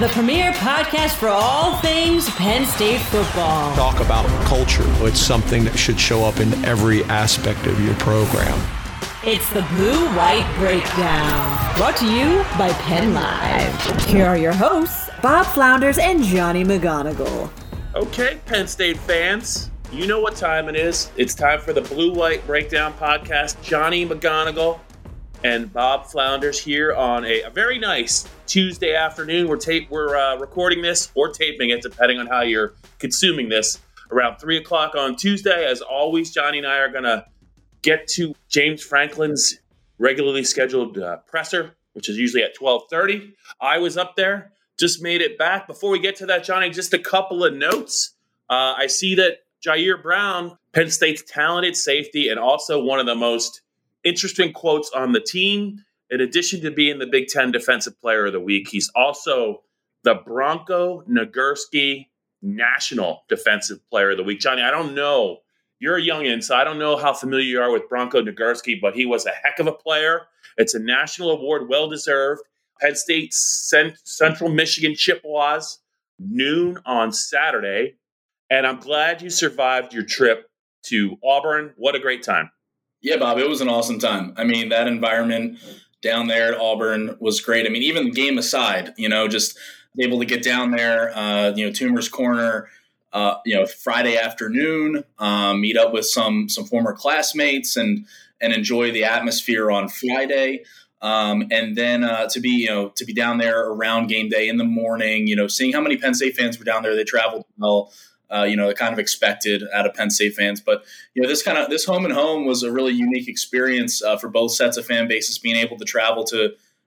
the premier podcast for all things Penn State football. Talk about culture. It's something that should show up in every aspect of your program. It's the Blue White Breakdown, brought to you by Penn Live. Here are your hosts, Bob Flounders and Johnny McGonigal. Okay, Penn State fans, you know what time it is. It's time for the Blue White Breakdown podcast. Johnny McGonigal and Bob Flounders here on a, a very nice Tuesday afternoon. We're tape we're uh, recording this or taping it, depending on how you're consuming this. Around three o'clock on Tuesday, as always, Johnny and I are gonna get to James Franklin's regularly scheduled uh, presser, which is usually at twelve thirty. I was up there, just made it back. Before we get to that, Johnny, just a couple of notes. Uh, I see that Jair Brown, Penn State's talented safety, and also one of the most interesting quotes on the team. In addition to being the Big Ten Defensive Player of the Week, he's also the Bronco Nagurski National Defensive Player of the Week. Johnny, I don't know. You're a youngin, so I don't know how familiar you are with Bronco Nagurski, but he was a heck of a player. It's a national award, well deserved. Penn State Central Michigan Chippewas, noon on Saturday. And I'm glad you survived your trip to Auburn. What a great time. Yeah, Bob, it was an awesome time. I mean, that environment down there at Auburn was great. I mean, even the game aside, you know, just able to get down there, uh, you know, Toomer's Corner, uh, you know, Friday afternoon, um, meet up with some some former classmates and and enjoy the atmosphere on Friday. Um, and then uh, to be you know to be down there around game day in the morning, you know, seeing how many Penn State fans were down there. They traveled well uh, you know, kind of expected out of Penn State fans. But you know, this kind of this home and home was a really unique experience uh, for both sets of fan bases, being able to travel to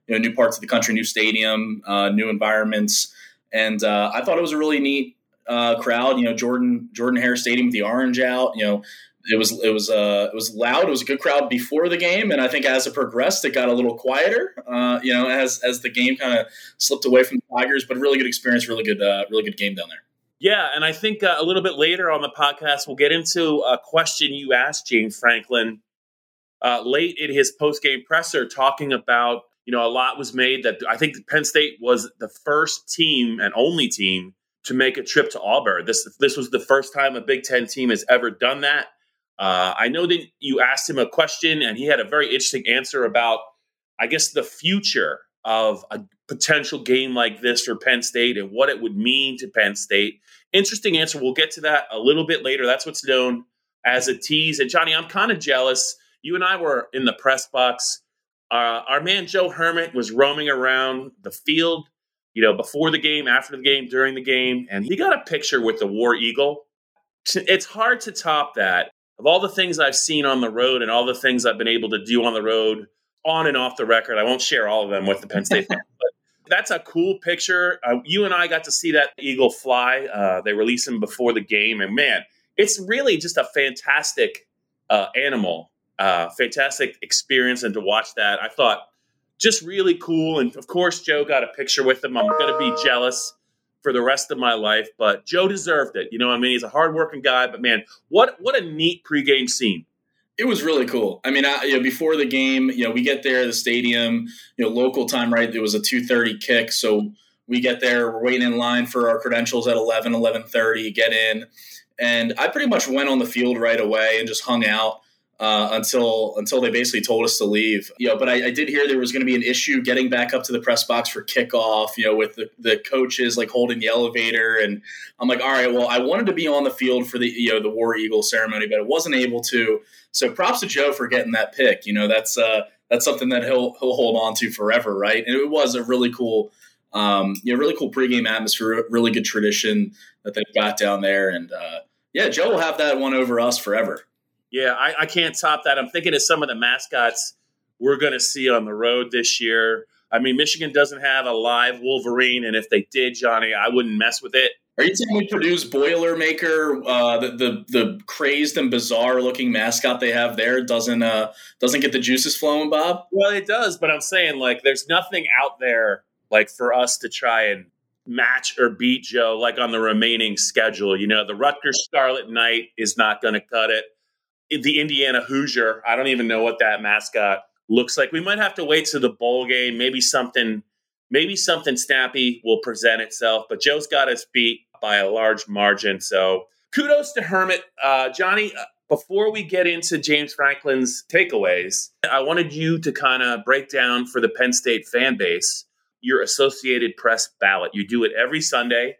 you know new parts of the country, new stadium, uh, new environments, and uh, I thought it was a really neat uh, crowd. You know, Jordan Jordan Hare Stadium with the orange out. You know. It was it was uh, it was loud. It was a good crowd before the game, and I think as it progressed, it got a little quieter. you know, as as the game kind of slipped away from the Tigers, but really good experience, really good really good game down there. Yeah, and I think uh, a little bit later on the podcast, we'll get into a question you asked James Franklin uh, late in his post game presser, talking about you know a lot was made that I think Penn State was the first team and only team to make a trip to Auburn. This this was the first time a Big Ten team has ever done that. Uh, I know that you asked him a question, and he had a very interesting answer about, I guess, the future of a potential game like this for Penn State and what it would mean to Penn State. Interesting answer. We'll get to that a little bit later. That's what's known as a tease. And Johnny, I'm kind of jealous. You and I were in the press box. Uh, our man Joe Hermitt was roaming around the field, you know, before the game, after the game, during the game, and he got a picture with the War Eagle. It's hard to top that. Of all the things I've seen on the road and all the things I've been able to do on the road, on and off the record, I won't share all of them with the Penn State fans, but that's a cool picture. Uh, you and I got to see that eagle fly. Uh, they released him before the game, and man, it's really just a fantastic uh, animal, uh, fantastic experience, and to watch that, I thought just really cool. And of course, Joe got a picture with him. I'm going to be jealous for the rest of my life, but Joe deserved it. You know, what I mean, he's a hardworking guy, but man, what what a neat pregame scene. It was really cool. I mean, I, you know, before the game, you know, we get there, the stadium, you know, local time, right? It was a two thirty kick, so we get there. We're waiting in line for our credentials at 11, 11.30, Get in, and I pretty much went on the field right away and just hung out uh, until until they basically told us to leave. You know, but I, I did hear there was going to be an issue getting back up to the press box for kickoff. You know, with the, the coaches like holding the elevator, and I'm like, all right, well, I wanted to be on the field for the you know the War Eagle ceremony, but I wasn't able to. So props to Joe for getting that pick. You know, that's uh, that's something that he'll he'll hold on to forever, right? And it was a really cool. Um, you know, really cool pregame atmosphere, really good tradition that they've got down there, and uh, yeah, Joe will have that one over us forever. Yeah, I, I can't top that. I'm thinking of some of the mascots we're going to see on the road this year. I mean, Michigan doesn't have a live Wolverine, and if they did, Johnny, I wouldn't mess with it. Are you saying me Purdue's Boilermaker, uh, the, the the crazed and bizarre looking mascot they have there, doesn't uh, doesn't get the juices flowing, Bob? Well, it does, but I'm saying like there's nothing out there like for us to try and match or beat Joe like on the remaining schedule. You know, the Rutgers Scarlet Knight is not going to cut it. The Indiana Hoosier, I don't even know what that mascot looks like. We might have to wait to the bowl game, maybe something maybe something snappy will present itself. But Joe's got us beat by a large margin. So kudos to Hermitt. Uh, Johnny, uh, before we get into James Franklin's takeaways, I wanted you to kind of break down for the Penn State fan base your Associated Press ballot. You do it every Sunday.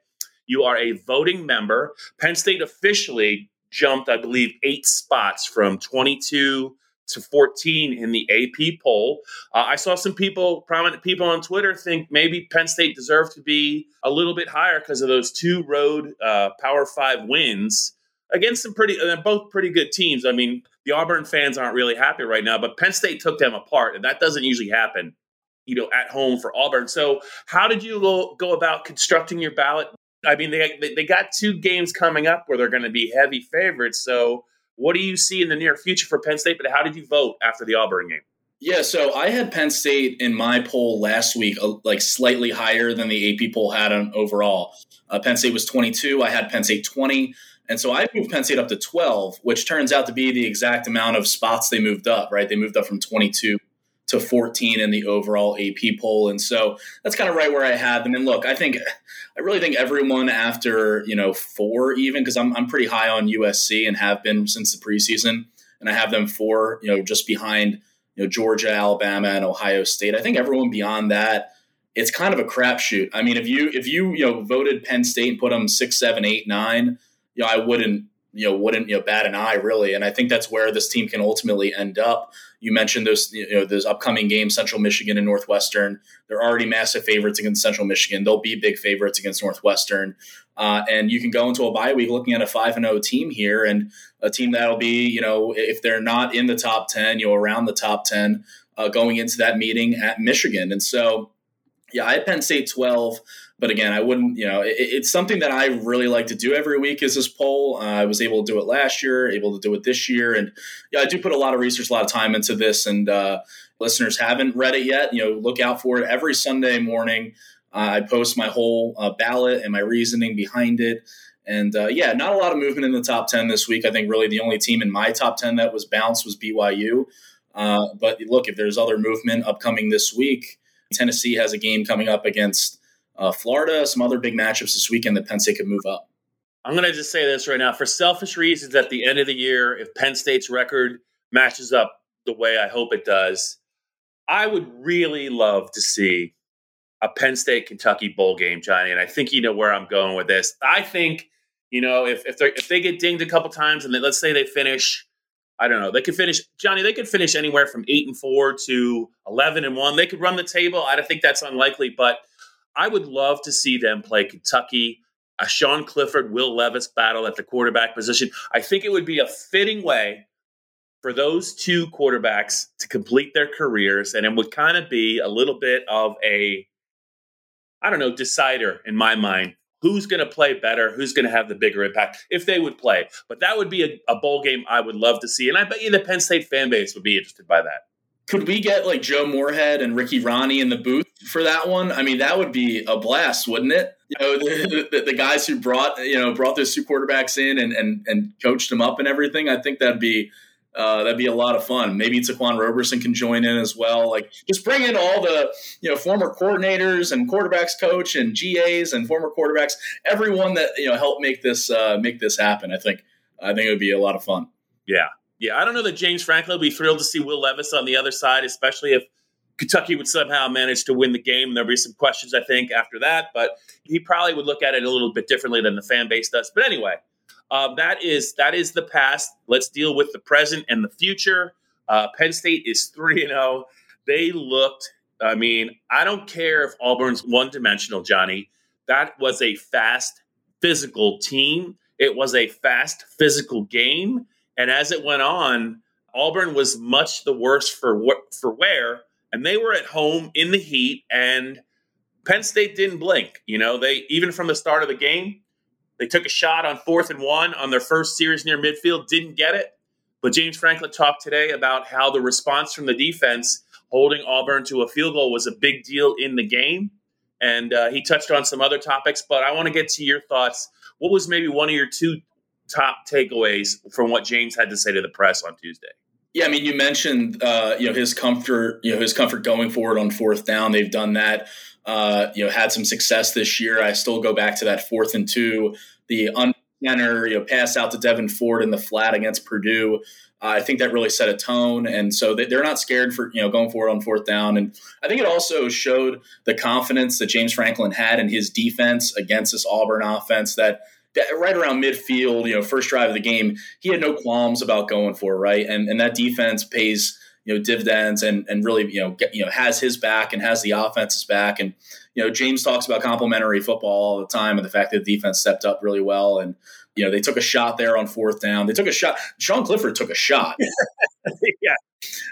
You are a voting member. Penn State officially jumped, I believe, eight spots from 22 to 14 in the AP poll. Uh, I saw some people, prominent people on Twitter, think maybe Penn State deserved to be a little bit higher because of those two road uh, Power Five wins against some pretty, they're both pretty good teams. I mean, the Auburn fans aren't really happy right now, but Penn State took them apart, and that doesn't usually happen, you know, at home for Auburn. So, how did you go about constructing your ballot? I mean, they they got two games coming up where they're going to be heavy favorites. So, what do you see in the near future for Penn State? But how did you vote after the Auburn game? Yeah, so I had Penn State in my poll last week, uh, like slightly higher than the AP poll had on overall. Uh, Penn State was 22. I had Penn State 20. And so I moved Penn State up to 12, which turns out to be the exact amount of spots they moved up, right? They moved up from 22 to 14 in the overall AP poll. And so that's kind of right where I had them. And look, I think, I really think everyone after, you know, four even, because I'm, I'm pretty high on USC and have been since the preseason. And I have them four, you know, just behind, you know, Georgia, Alabama, and Ohio State. I think everyone beyond that, it's kind of a crapshoot. I mean, if you, if you, you know, voted Penn State and put them six, seven, eight, nine, you know, I wouldn't, you know, wouldn't, you know, bat an eye really. And I think that's where this team can ultimately end up. You mentioned those, you know, those upcoming games, Central Michigan and Northwestern. They're already massive favorites against Central Michigan. They'll be big favorites against Northwestern. Uh, and you can go into a bye week looking at a five and zero oh team here, and a team that'll be, you know, if they're not in the top ten, you know, around the top ten, uh, going into that meeting at Michigan. And so, yeah, I had Penn State twelve. But again, I wouldn't, you know, it, it's something that I really like to do every week is this poll. Uh, I was able to do it last year, able to do it this year. And yeah, I do put a lot of research, a lot of time into this. And uh, listeners haven't read it yet, you know, look out for it every Sunday morning. Uh, I post my whole uh, ballot and my reasoning behind it. And uh, yeah, not a lot of movement in the top 10 this week. I think really the only team in my top 10 that was bounced was BYU. Uh, but look, if there's other movement upcoming this week, Tennessee has a game coming up against uh, Florida, some other big matchups this weekend that Penn State could move up. I'm going to just say this right now. For selfish reasons, at the end of the year, if Penn State's record matches up the way I hope it does, I would really love to see a Penn State Kentucky bowl game, Johnny. And I think you know where I'm going with this. I think you know if if, if they get dinged a couple times and they, let's say they finish, I don't know, they could finish Johnny. They could finish anywhere from eight and four to eleven and one. They could run the table. I don't think that's unlikely, but I would love to see them play Kentucky, a Sean Clifford, Will Levis battle at the quarterback position. I think it would be a fitting way for those two quarterbacks to complete their careers, and it would kind of be a little bit of a, I don't know, decider in my mind. Who's going to play better? Who's going to have the bigger impact if they would play? But that would be a, a bowl game I would love to see. And I bet you the Penn State fan base would be interested by that could we get like Joe Moorhead and Ricky Rahne in the booth for that one? I mean, that would be a blast, wouldn't it? You know, the, the, the, guys who brought you know brought those two quarterbacks in and and and coached them up and everything. I think that'd be uh, that'd be a lot of fun. Maybe Taquan Roberson can join in as well. Like just bring in all the you know former coordinators and quarterbacks coach and GAs and former quarterbacks, everyone that you know helped make this uh, make this happen. I think I think it would be a lot of fun. Yeah, yeah, I don't know that James Franklin would be thrilled to see Will Levis on the other side, especially if Kentucky would somehow manage to win the game. There'll be some questions, I think, after that, but he probably would look at it a little bit differently than the fan base does. But anyway, uh, that is that is the past. Let's deal with the present and the future. Uh, Penn State is three and zero. Oh. They looked. I mean, I don't care if Auburn's one dimensional, Johnny. That was a fast, physical team. It was a fast, physical game. And as it went on, Auburn was much the worse for for wear, and they were at home in the heat, and Penn State didn't blink. You know, they even from the start of the game, They took a shot on fourth and one on their first series near midfield, didn't get it. But James Franklin talked today about how the response from the defense holding Auburn to a field goal was a big deal in the game. And uh, he touched on some other topics, but I want to get to your thoughts. What was maybe one of your two top takeaways from what James had to say to the press on Tuesday? Yeah, I mean, you mentioned uh, you know his comfort, you know his comfort going forward on fourth down. They've done that. Uh, you know, had some success this year. I still go back to that fourth and two, the center, you know, pass out to Devyn Ford in the flat against Purdue. Uh, I think that really set a tone, and so they, they're not scared for you know going forward on fourth down. And I think it also showed the confidence that James Franklin had in his defense against this Auburn offense. That right around midfield, you know, first drive of the game, he had no qualms about going for it, right, and and that defense pays you know dividends and and really you know get, you know has his back and has the offense's back. And you know James talks about complementary football all the time and the fact that the defense stepped up really well and you know they took a shot there on fourth down they took a shot Sean Clifford took a shot yeah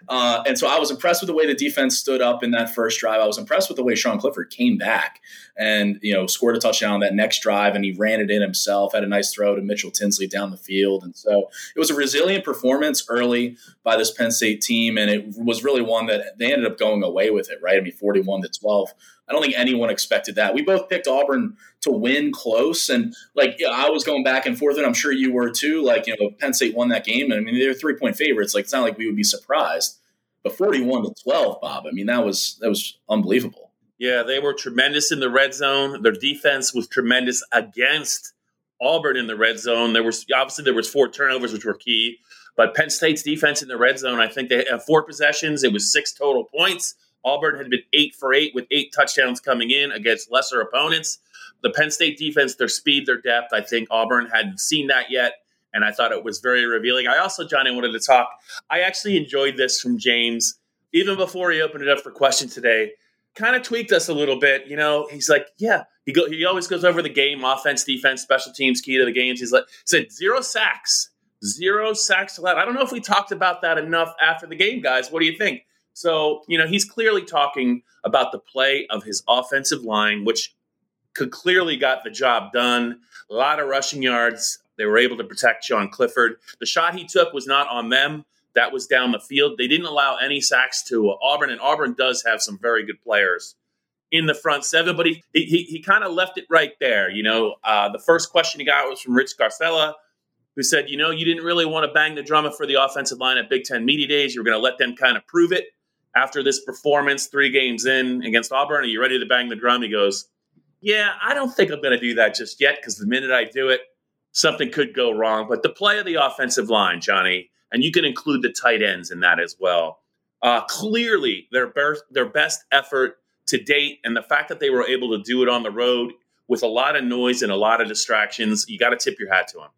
uh, and so I was impressed with the way the defense stood up in that first drive. I was impressed with the way Sean Clifford came back and you know scored a touchdown on that next drive, and he ran it in himself. Had a nice throw to Mitchell Tinsley down the field, and so it was a resilient performance early by this Penn State team, and it was really one that they ended up going away with it. Right? I mean, forty-one to twelve. I don't think anyone expected that. We both picked Auburn to win close, and like I was going back and forth, and I'm sure you were too. Like you know, Penn State won that game, and I mean they're three point favorites. Like it's not like we would be surprised. But 41 to 12, Bob. I mean that was that was unbelievable. Yeah, they were tremendous in the red zone. Their defense was tremendous against Auburn in the red zone. There was obviously there was four turnovers, which were key. But Penn State's defense in the red zone, I think they had four possessions. It was six total points. Auburn had been eight for eight with eight touchdowns coming in against lesser opponents. The Penn State defense, their speed, their depth, I think Auburn hadn't seen that yet. And I thought it was very revealing. I also, Johnny, wanted to talk. I actually enjoyed this from James, even before he opened it up for questions today. Kind of tweaked us a little bit. You know, he's like, yeah, he go, he always goes over the game, offense, defense, special teams, key to the games. He's like, said zero sacks, zero sacks allowed. I don't know if we talked about that enough after the game, guys. What do you think? So, you know, he's clearly talking about the play of his offensive line, which could clearly got the job done. A lot of rushing yards. They were able to protect Sean Clifford. The shot he took was not on them. That was down the field. They didn't allow any sacks to Auburn, and Auburn does have some very good players in the front seven, but he he, he kind of left it right there. You know, uh, the first question he got was from Rich Scarcella, who said, you know, you didn't really want to bang the drum for the offensive line at Big Ten Media Days. You were going to let them kind of prove it after this performance, three games in against Auburn. Are you ready to bang the drum? He goes, yeah, I don't think I'm going to do that just yet because the minute I do it, something could go wrong. But the play of the offensive line, Johnny, and you can include the tight ends in that as well. Uh, clearly, their best, their best effort to date, and the fact that they were able to do it on the road with a lot of noise and a lot of distractions, you got to tip your hat to them.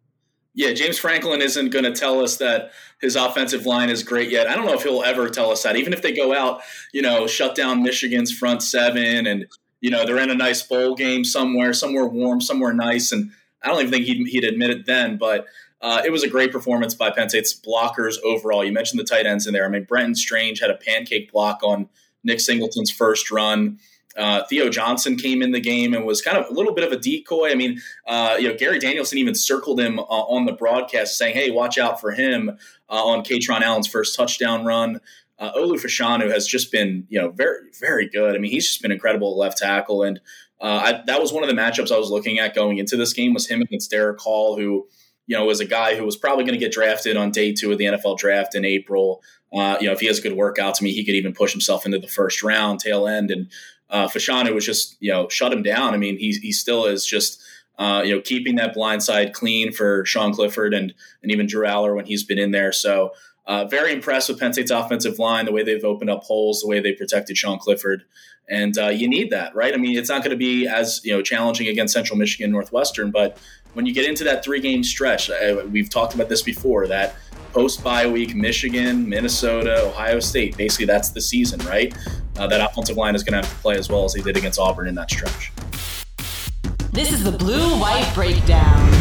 Yeah, James Franklin isn't going to tell us that his offensive line is great yet. I don't know if he'll ever tell us that. Even if they go out, you know, shut down Michigan's front seven and, you know, they're in a nice bowl game somewhere, somewhere warm, somewhere nice. And I don't even think he'd, he'd admit it then, but uh, it was a great performance by Penn State's blockers overall. You mentioned the tight ends in there. I mean, Brenton Strange had a pancake block on Nick Singleton's first run. Uh, Theo Johnson came in the game and was kind of a little bit of a decoy. I mean, uh, you know, Gary Danielson even circled him uh, on the broadcast saying, hey, watch out for him uh, on Kaytron Allen's first touchdown run. Uh, Olu Fashanu has just been, you know, very, very good. I mean, he's just been incredible left tackle. And uh, I, that was one of the matchups I was looking at going into this game was him against Derick Hall, who, you know, was a guy who was probably going to get drafted on day two of the NFL draft in April. Uh, you know, if he has a good workout to me, he could even push himself into the first round, tail end. And uh, Fashanu was just you know shut him down. I mean, he he still is just uh, you know keeping that blind side clean for Sean Clifford and and even Drew Allar when he's been in there. So. Uh, very impressed with Penn State's offensive line, the way they've opened up holes, the way they protected Sean Clifford, and uh, you need that, right? I mean, it's not going to be as you know challenging against Central Michigan, Northwestern, but when you get into that three game stretch, uh, we've talked about this before that post bye week, Michigan, Minnesota, Ohio State. Basically, that's the season, right? Uh, that offensive line is going to have to play as well as they did against Auburn in that stretch. This is the Blue White Breakdown.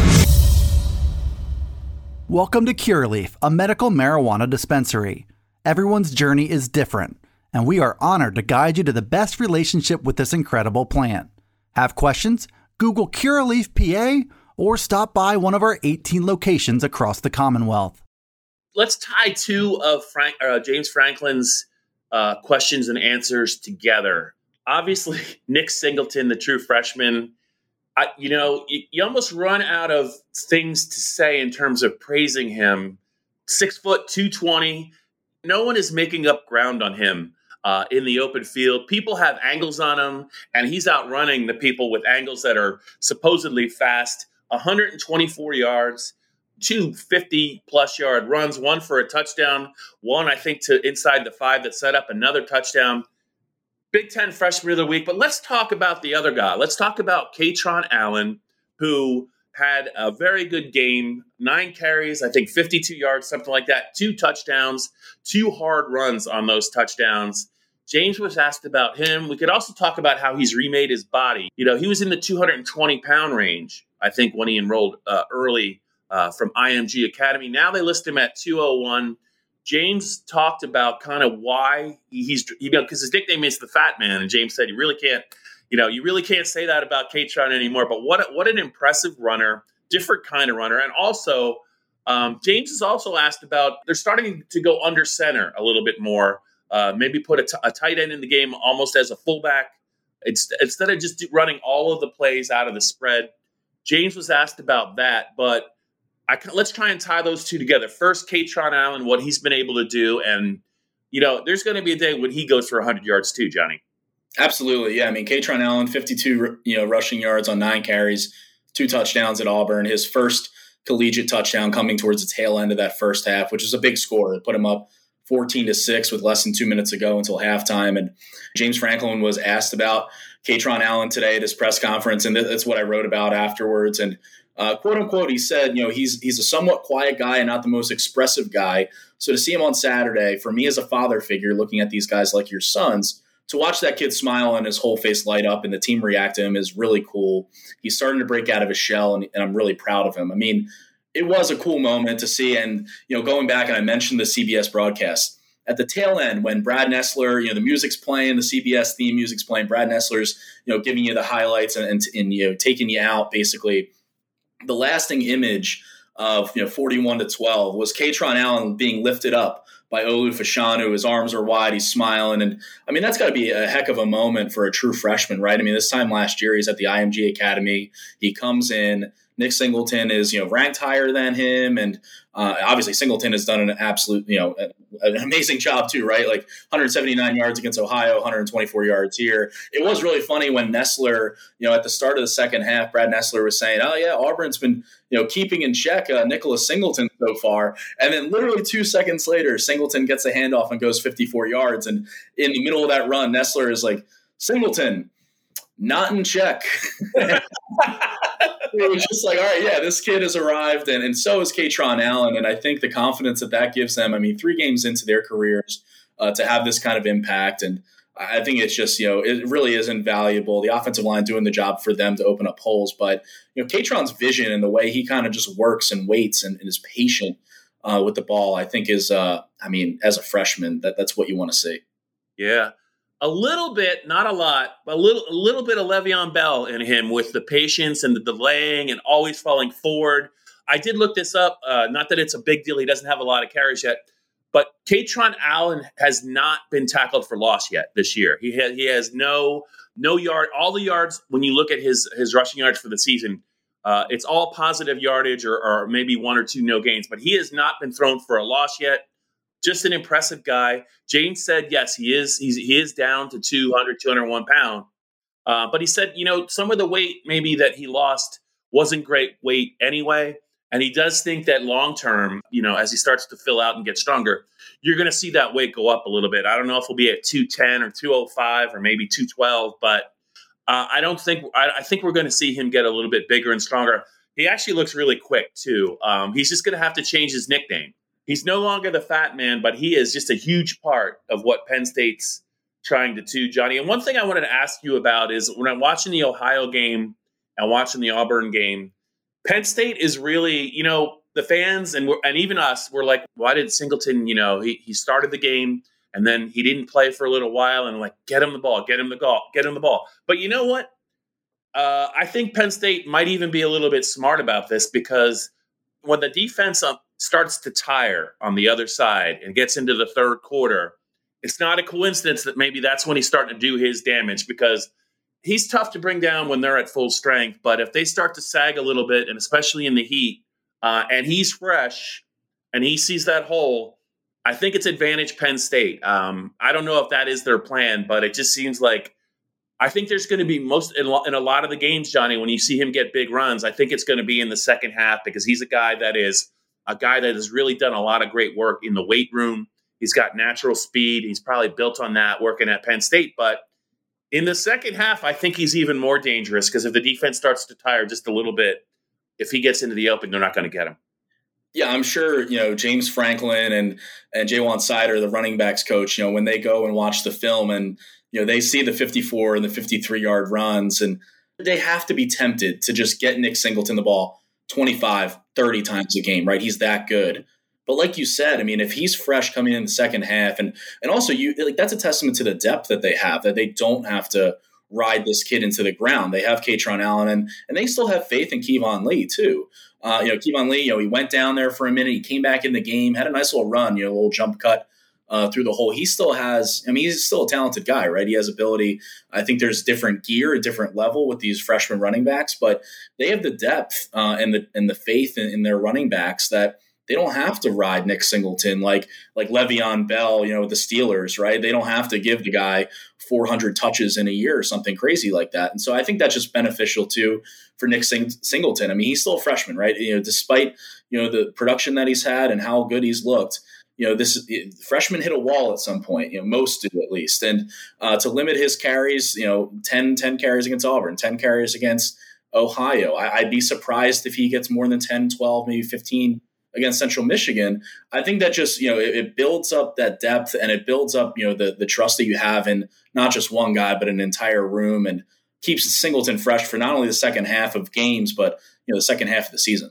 Welcome to Curaleaf, a medical marijuana dispensary. Everyone's journey is different, and we are honored to guide you to the best relationship with this incredible plant. Have questions? Google Curaleaf PA or stop by one of our 18 locations across the Commonwealth. Let's tie two of Frank, uh, James Franklin's uh, questions and answers together. Obviously, Nick Singleton, the true freshman, I, you know, you, you, almost run out of things to say in terms of praising him. Six foot, 220. No one is making up ground on him uh, in the open field. People have angles on him, and he's outrunning the people with angles that are supposedly fast. 124 yards, two 50 plus yard runs, one for a touchdown, one, I think, to inside the five that set up another touchdown. Big Ten Freshman of the Week. But let's talk about the other guy. Let's talk about Kaytron Allen, who had a very good game, nine carries, I think 52 yards, something like that, two touchdowns, two hard runs on those touchdowns. James was asked about him. We could also talk about how he's remade his body. You know, he was in the 220 pound range, I think, when he enrolled uh, early uh, from IMG Academy. Now they list him at 201. James talked about kind of why he's you know because his nickname is the Fat Man, and James said you really can't you know you really can't say that about Kaytron anymore. But what what an impressive runner, different kind of runner, and also um, James is also asked about they're starting to go under center a little bit more. Uh, maybe put a, t- a tight end in the game almost as a fullback. It's, instead of just running all of the plays out of the spread. James was asked about that, but I can, let's try and tie those two together. First, Kaytron Allen, what he's been able to do, and you know, there's going to be a day when he goes for 100 yards too, Johnny. Absolutely, yeah. I mean, Kaytron Allen, 52 you know rushing yards on nine carries, two touchdowns at Auburn. His first collegiate touchdown coming towards the tail end of that first half, which is a big score. It put him up 14 to six with less than two minutes to go until halftime. And James Franklin was asked about Kaytron Allen today at his press conference, and that's what I wrote about afterwards. And uh, quote unquote, he said, you know, he's he's a somewhat quiet guy and not the most expressive guy. So to see him on Saturday, for me as a father figure, looking at these guys like your sons, to watch that kid smile and his whole face light up and the team react to him is really cool. He's starting to break out of his shell, and, and I'm really proud of him. I mean, it was a cool moment to see, and you know, going back and I mentioned the CBS broadcast at the tail end when Brad Nessler, you know, the music's playing, the CBS theme music's playing, Brad Nessler's, you know, giving you the highlights and, and, and you know, taking you out basically the lasting image of you know 41 to 12 was Kaytron Allen being lifted up by Olu Fashanu. His arms are wide, he's smiling, and I mean that's got to be a heck of a moment for a true freshman, right? I mean, this time last year he's at the IMG Academy. He comes in. Nick Singleton is you know ranked higher than him, and uh, obviously Singleton has done an absolute you know an amazing job too, right? Like 179 yards against Ohio, 124 yards here. It was really funny when Nessler, you know, at the start of the second half, Brad Nessler was saying, "Oh yeah, Auburn's been you know keeping in check uh, Nicholas Singleton so far," and then literally two seconds later, Singleton gets a handoff and goes 54 yards, and in the middle of that run, Nessler is like, "Singleton." Not in check. it was just like, all right, yeah, this kid has arrived, and, and so is Kaytron Allen. And I think the confidence that that gives them, I mean, three games into their careers uh, to have this kind of impact. And I think it's just, you know, it really is invaluable. The offensive line doing the job for them to open up holes. But, you know, Kaytron's vision and the way he kind of just works and waits and, and is patient uh, with the ball, I think is, uh, I mean, as a freshman, that, that's what you want to see. Yeah a little bit, not a lot, but a little, a little bit of Le'Veon Bell in him with the patience and the delaying and always falling forward. I did look this up. Uh, not that it's a big deal; he doesn't have a lot of carries yet. But Kaytron Allen has not been tackled for loss yet this year. He has he has no no yard. All the yards when you look at his his rushing yards for the season, uh, it's all positive yardage or, or maybe one or two no gains. But he has not been thrown for a loss yet just an impressive guy. James said, yes, he is. He's, he is down to 200, 201 pound. Uh, but he said, you know, some of the weight maybe that he lost wasn't great weight anyway. And he does think that long term, you know, as he starts to fill out and get stronger, you're going to see that weight go up a little bit. I don't know if he'll be at 210 or 205 or maybe 212, but uh, I don't think, I, I think we're going to see him get a little bit bigger and stronger. He actually looks really quick too. Um, he's just going to have to change his nickname he's no longer the fat man, but he is just a huge part of what Penn State's trying to do, Johnny. And one thing I wanted to ask you about is when I'm watching the Ohio game and watching the Auburn game, Penn State is really, you know, the fans and and even us were like, why did Singleton, you know, he he started the game and then he didn't play for a little while and like get him the ball, get him the ball, get him the ball. But you know what? Uh, I think Penn State might even be a little bit smart about this because when the defense starts to tire on the other side and gets into the third quarter, it's not a coincidence that maybe that's when he's starting to do his damage because he's tough to bring down when they're at full strength. But if they start to sag a little bit, and especially in the heat, uh, and he's fresh and he sees that hole, I think it's advantage Penn State. Um, I don't know if that is their plan, but it just seems like I think there's going to be most in, in a lot of the games, Johnny. When you see him get big runs, I think it's going to be in the second half because he's a guy that is a guy that has really done a lot of great work in the weight room. He's got natural speed. He's probably built on that working at Penn State. But in the second half, I think he's even more dangerous because if the defense starts to tire just a little bit, if he gets into the open, they're not going to get him. Yeah, I'm sure you know James Franklin and and Ja'Juan Seider, the running backs coach. You know when they go and watch the film and you know they see the 54 and the 53 yard runs and they have to be tempted to just get Nick Singleton the ball 25, 30 times a game, right? He's that good. But like you said, I mean, if he's fresh coming in the second half, and and also you like that's a testament to the depth that they have that they don't have to ride this kid into the ground. They have Kaytron Allen and and they still have faith in Keyvone Lee too. Uh, you know, Keyvone Lee, you know, he went down there for a minute, he came back in the game, had a nice little run, you know, a little jump cut uh, through the hole. He still has, I mean, he's still a talented guy, right? He has ability. I think there's different gear, a different level with these freshman running backs, but they have the depth uh, and the and the faith in, in their running backs that they don't have to ride Nick Singleton like like Le'Veon Bell, you know, with the Steelers, right? They don't have to give the guy 400 touches in a year or something crazy like that. And so I think that's just beneficial too for Nick Sing- Singleton. I mean, he's still a freshman, right? You know, despite you know the production that he's had and how good he's looked. You know, this freshman hit a wall at some point. You know, most do at least, and uh, to limit his carries, you know, 10, 10 carries against Auburn, ten carries against Ohio. I, I'd be surprised if he gets more than 10, 12, maybe 15 against Central Michigan, I think that just you know it, it, builds up that depth and it builds up you know the the trust that you have in not just one guy but an entire room and keeps Singleton fresh for not only the second half of games but you know the second half of the season.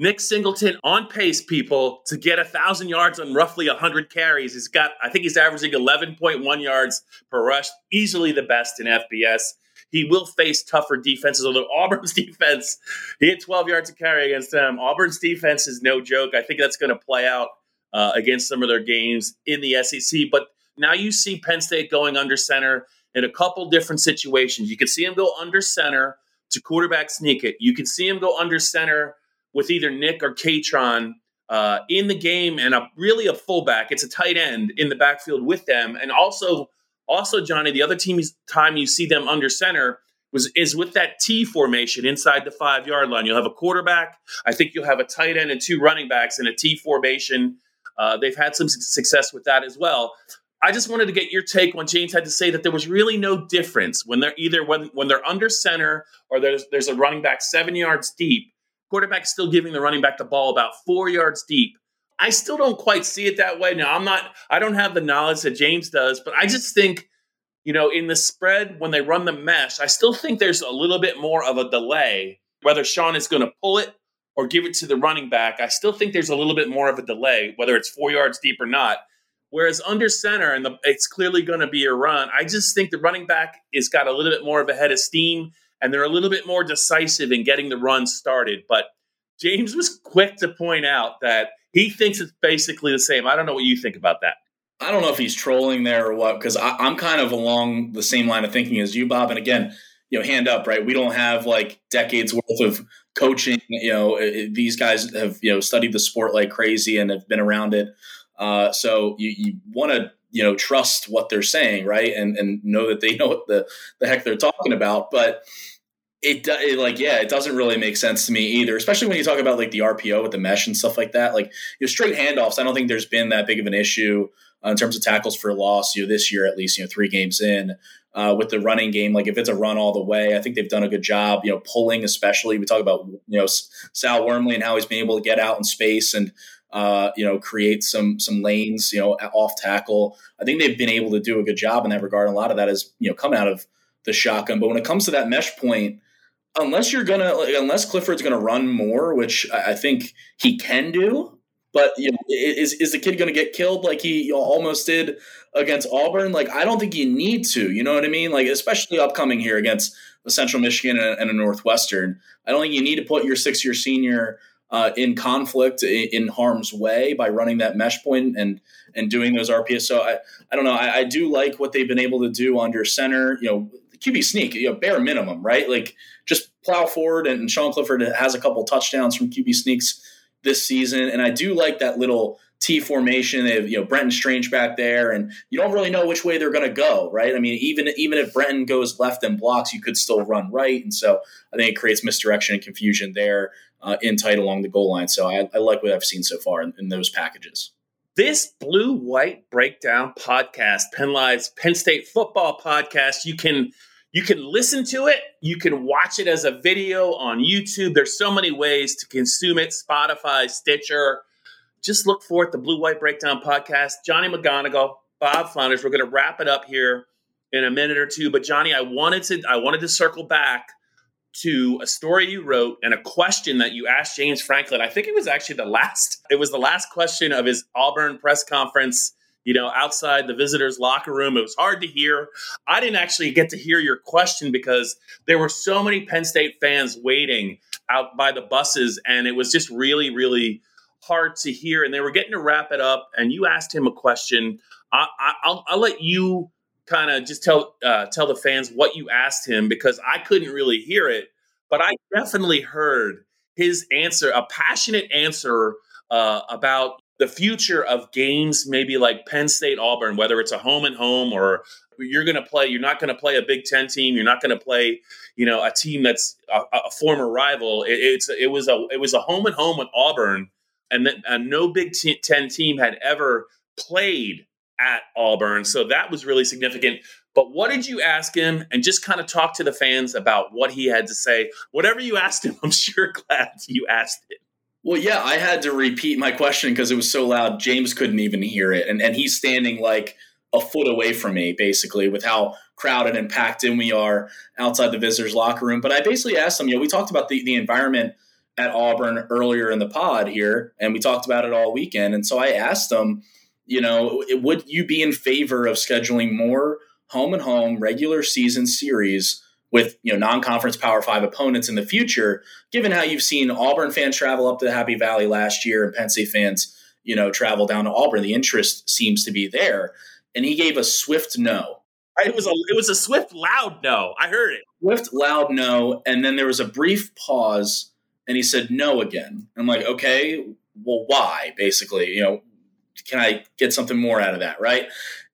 Nick Singleton on pace, people, to get a thousand yards on roughly hundred carries. He's got, I think he's averaging eleven point one yards per rush, easily the best in FBS. He will face tougher defenses, although Auburn's defense, he had 12 yards to carry against them. Auburn's defense is no joke. I think that's going to play out uh, against some of their games in the SEC. But now you see Penn State going under center in a couple different situations. You can see him go under center to quarterback sneak it. You can see him go under center with either Nick or Kaytron uh, in the game and a really a fullback. It's a tight end in the backfield with them, and also also, Johnny, the other team's time you see them under center was is with that T formation inside the five yard line. You'll have a quarterback. I think you'll have a tight end and two running backs in a T formation. Uh, they've had some success with that as well. I just wanted to get your take when James had to say that there was really no difference when they're either when, when they're under center or there's there's a running back seven yards deep. Quarterback still giving the running back the ball about four yards deep I still don't quite see it that way. Now, I'm not, I don't have the knowledge that James does, but I just think, you know, in the spread, when they run the mesh, I still think there's a little bit more of a delay, whether Sean is going to pull it or give it to the running back. I still think there's a little bit more of a delay, whether it's four yards deep or not. Whereas under center, and the, it's clearly going to be a run, I just think the running back is got a little bit more of a head of steam and they're a little bit more decisive in getting the run started. But James was quick to point out that he thinks it's basically the same. I don't know what you think about that. I don't know if he's trolling there or what, because I'm kind of along the same line of thinking as you, Bob. And again, you know, hand up, right? We don't have like decades worth of coaching. You know, these guys have you know studied the sport like crazy and have been around it. Uh, so you, you want to you know trust what they're saying, right? And and know that they know what the the heck they're talking about. But it, it, like yeah it doesn't really make sense to me either especially when you talk about like the rpo with the mesh and stuff like that like straight handoffs i don't think there's been that big of an issue uh, in terms of tackles for loss you know this year at least you know three games in uh, with the running game like if it's a run all the way i think they've done a good job you know pulling especially we talk about you know sal wormley and how he's been able to get out in space and uh, you know create some some lanes you know off tackle i think they've been able to do a good job in that regard a lot of that is you know come out of the shotgun but when it comes to that mesh point unless you're gonna unless Clifford's gonna run more, which I, think he can do. But you know, is is the kid going to get killed like he almost did against Auburn? Like I don't think you need to. You know what I mean? Like especially upcoming here against a Central Michigan and a Northwestern. I don't think you need to put your six year senior uh, in conflict in, harm's way by running that mesh point and and doing those RPS. So I, I don't know. I, I do like what they've been able to do under center. You know, QB sneak, you know, bare minimum, right? Like just plow forward. And Sean Clifford has a couple touchdowns from QB sneaks this season, and I do like that little T formation. They have you know Brenton Strange back there, and you don't really know which way they're going to go, right? I mean, even even if Brenton goes left and blocks, you could still run right, and so I think it creates misdirection and confusion there uh, in tight along the goal line. So I, I like what I've seen so far in, in those packages. This blue white breakdown podcast, Penn Live's Penn State football podcast, you can you can listen to it, you can watch it as a video on YouTube. There's so many ways to consume it: Spotify, Stitcher just look for it, the Blue White Breakdown podcast. Johnny McGonigal, Bob Flounders. We're going to wrap it up here in a minute or two. But Johnny, I wanted to I wanted to circle back to a story you wrote and a question that you asked James Franklin. I think it was actually the last. It was the last question of his Auburn press conference. You know, outside the visitors' locker room, it was hard to hear. I didn't actually get to hear your question because there were so many Penn State fans waiting out by the buses, and it was just really, really hard to hear. And they were getting to wrap it up, and you asked him a question. I, will I'll let you kind of just tell uh, tell the fans what you asked him because I couldn't really hear it, but I definitely heard his answer, a passionate answer uh, about the future of games, maybe like Penn State Auburn, whether it's a home and home or you're going to play, you're not going to play a Big Ten team, you're not going to play, you know, a team that's a, a former rival. It, it's it was a it was a home and home with Auburn and uh, no Big Ten team had ever played at Auburn. So that was really significant. But what did you ask him? And just kind of talk to the fans about what he had to say. Whatever you asked him, I'm sure glad you asked it. Well, yeah, I had to repeat my question because it was so loud. James couldn't even hear it. And, and he's standing like a foot away from me, basically, with how crowded and packed in we are outside the visitors' locker room. But I basically asked him, you know, we talked about the, the environment – at Auburn earlier in the pod here, and we talked about it all weekend. And so I asked them, you know, would you be in favor of scheduling more home and home regular season series with you know non-conference Power Five opponents in the future? Given how you've seen Auburn fans travel up to the Happy Valley last year and Penn State fans, you know, travel down to Auburn, the interest seems to be there. And he gave a swift no. It was a it was a swift loud no. I heard it. Swift loud no, and then there was a brief pause and he said no again. I'm like, okay, well, why? Basically, you know, can I get something more out of that, right?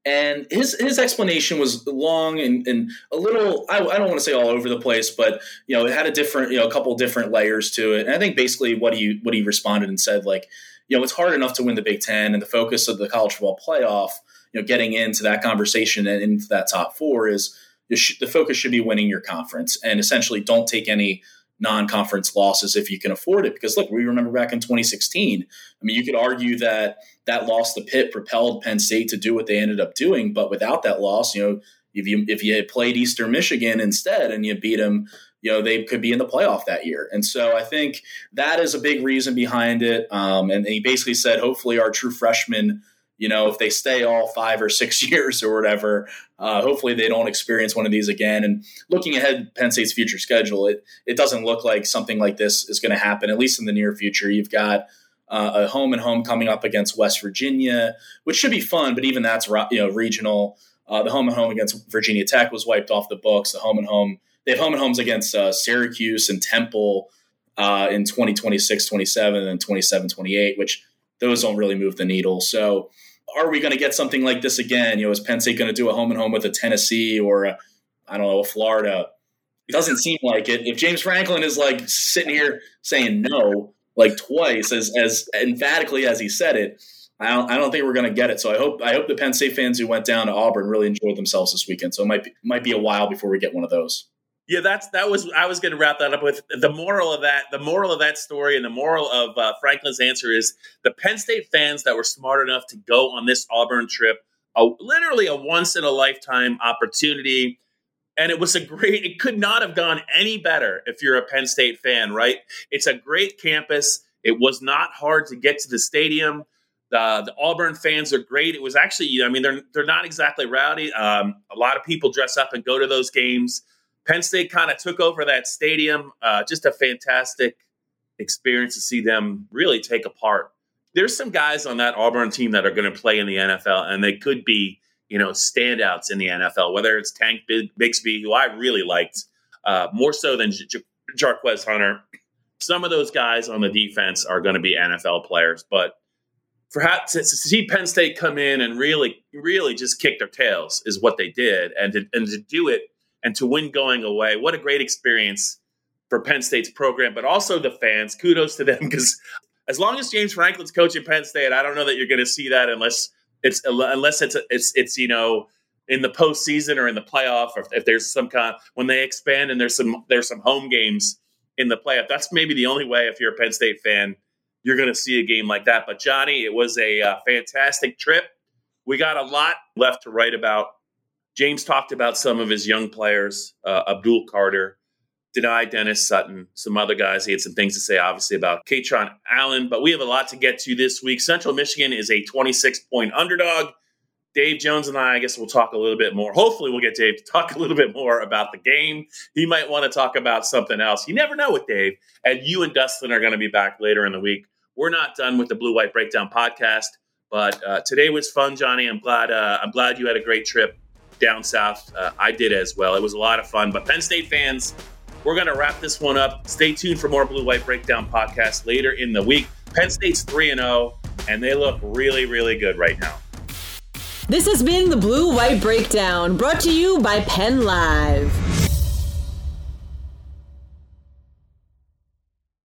And his his explanation was long and, and a little I, I don't want to say all over the place, but you know, it had a different you know a couple different layers to it. And I think basically what he what he responded and said like, you know, it's hard enough to win the Big Ten, and the focus of the college football playoff, you know, getting into that conversation and into that top four is the focus should be winning your conference, and essentially don't take any non-conference losses if you can afford it. Because look, we remember back in 2016. I mean, you could argue that that loss to Pitt propelled Penn State to do what they ended up doing, but without that loss, you know, if you if you had played Eastern Michigan instead and you beat them, you know, they could be in the playoff that year. And so I think that is a big reason behind it. Um, and he basically said, hopefully, our true freshmen you know, if they stay all five or six years or whatever, uh, hopefully they don't experience one of these again. And looking ahead, Penn State's future schedule, it it doesn't look like something like this is going to happen, at least in the near future. You've got uh, a home and home coming up against West Virginia, which should be fun, but even that's you know regional. Uh, the home and home against Virginia Tech was wiped off the books. The home and home they have home and homes against uh, Syracuse and Temple uh, in 2026, 27, and 27, 28, which those don't really move the needle. So are we going to get something like this again? You know, is Penn State going to do a home and home with a Tennessee or I don't know, a Florida? It doesn't seem like it. If James Franklin is like sitting here saying no like twice as as emphatically as he said it, I don't, I don't think we're going to get it. So I hope I hope the Penn State fans who went down to Auburn really enjoyed themselves this weekend. So it might be, might be a while before we get one of those. Yeah, that's that was I was going to wrap that up with the moral of that. The moral of that story and the moral of uh, Franklin's answer is the Penn State fans that were smart enough to go on this Auburn trip, a, literally a once in a lifetime opportunity, and it was a great. It could not have gone any better if you're a Penn State fan, right? It's a great campus. It was not hard to get to the stadium. The, the Auburn fans are great. It was actually, I mean, they're they're not exactly rowdy. Um, a lot of people dress up and go to those games Penn State kind of took over that stadium. Uh, just a fantastic experience to see them really take apart. There's some guys on that Auburn team that are going to play in the NFL, and they could be, you know, standouts in the NFL. Whether it's Tank Bigsby, who I really liked uh, more so than J- Jarquez Hunter. Some of those guys on the defense are going to be NFL players, but for to, to see Penn State come in and really, really just kick their tails is what they did, and to, and to do it and to win going away, what a great experience for Penn State's program, but also the fans. Kudos to them because as long as James Franklin's coaching Penn State, I don't know that you're going to see that unless it's unless it's it's it's you know in the postseason or in the playoff, or if there's some kind when they expand and there's some there's some home games in the playoff. That's maybe the only way if you're a Penn State fan you're going to see a game like that. But Johnny, it was a uh, fantastic trip. We got a lot left to write about. James talked about some of his young players, uh, Abdul Carter, Dani Dennis Sutton, some other guys. He had some things to say, obviously, about Kaytron Allen. But we have a lot to get to this week. Central Michigan is a 26 point underdog. Dave Jones and I, I guess we'll talk a little bit more. Hopefully, we'll get Dave to talk a little bit more about the game. He might want to talk about something else. You never know with Dave. And you and Dustin are going to be back later in the week. We're not done with the Blue White Breakdown podcast, but uh, today was fun, Johnny. I'm glad. Uh, I'm glad you had a great trip down south. Uh, I did as well. It was a lot of fun. But Penn State fans, we're going to wrap this one up. Stay tuned for more Blue White Breakdown podcast later in the week. Penn State's three and zero, oh, and they look really, really good right now. This has been the Blue White Breakdown brought to you by PennLive.